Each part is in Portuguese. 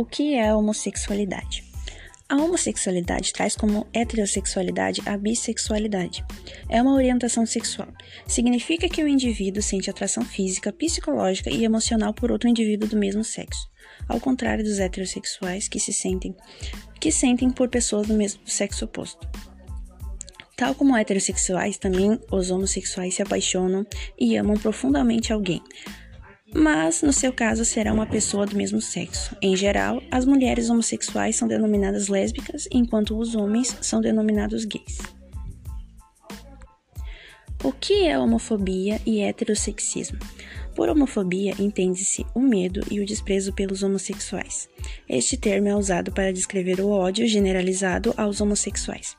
O que é a homossexualidade? A homossexualidade traz como heterossexualidade a bissexualidade. É uma orientação sexual. Significa que o indivíduo sente atração física, psicológica e emocional por outro indivíduo do mesmo sexo, ao contrário dos heterossexuais que se sentem que sentem por pessoas do mesmo sexo oposto. Tal como heterossexuais, também os homossexuais se apaixonam e amam profundamente alguém, mas no seu caso será uma pessoa do mesmo sexo. Em geral, as mulheres homossexuais são denominadas lésbicas, enquanto os homens são denominados gays. O que é homofobia e heterossexismo? Por homofobia entende-se o medo e o desprezo pelos homossexuais. Este termo é usado para descrever o ódio generalizado aos homossexuais.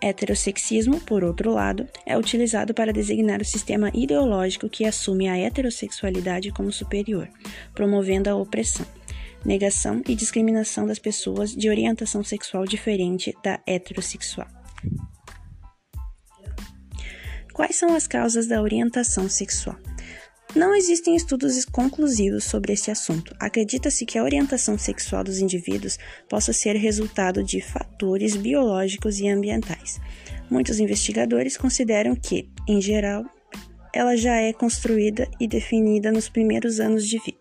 Heterossexismo, por outro lado, é utilizado para designar o sistema ideológico que assume a heterossexualidade como superior, promovendo a opressão, negação e discriminação das pessoas de orientação sexual diferente da heterossexual. Quais são as causas da orientação sexual? Não existem estudos conclusivos sobre este assunto. Acredita-se que a orientação sexual dos indivíduos possa ser resultado de fatores biológicos e ambientais. Muitos investigadores consideram que, em geral, ela já é construída e definida nos primeiros anos de vida.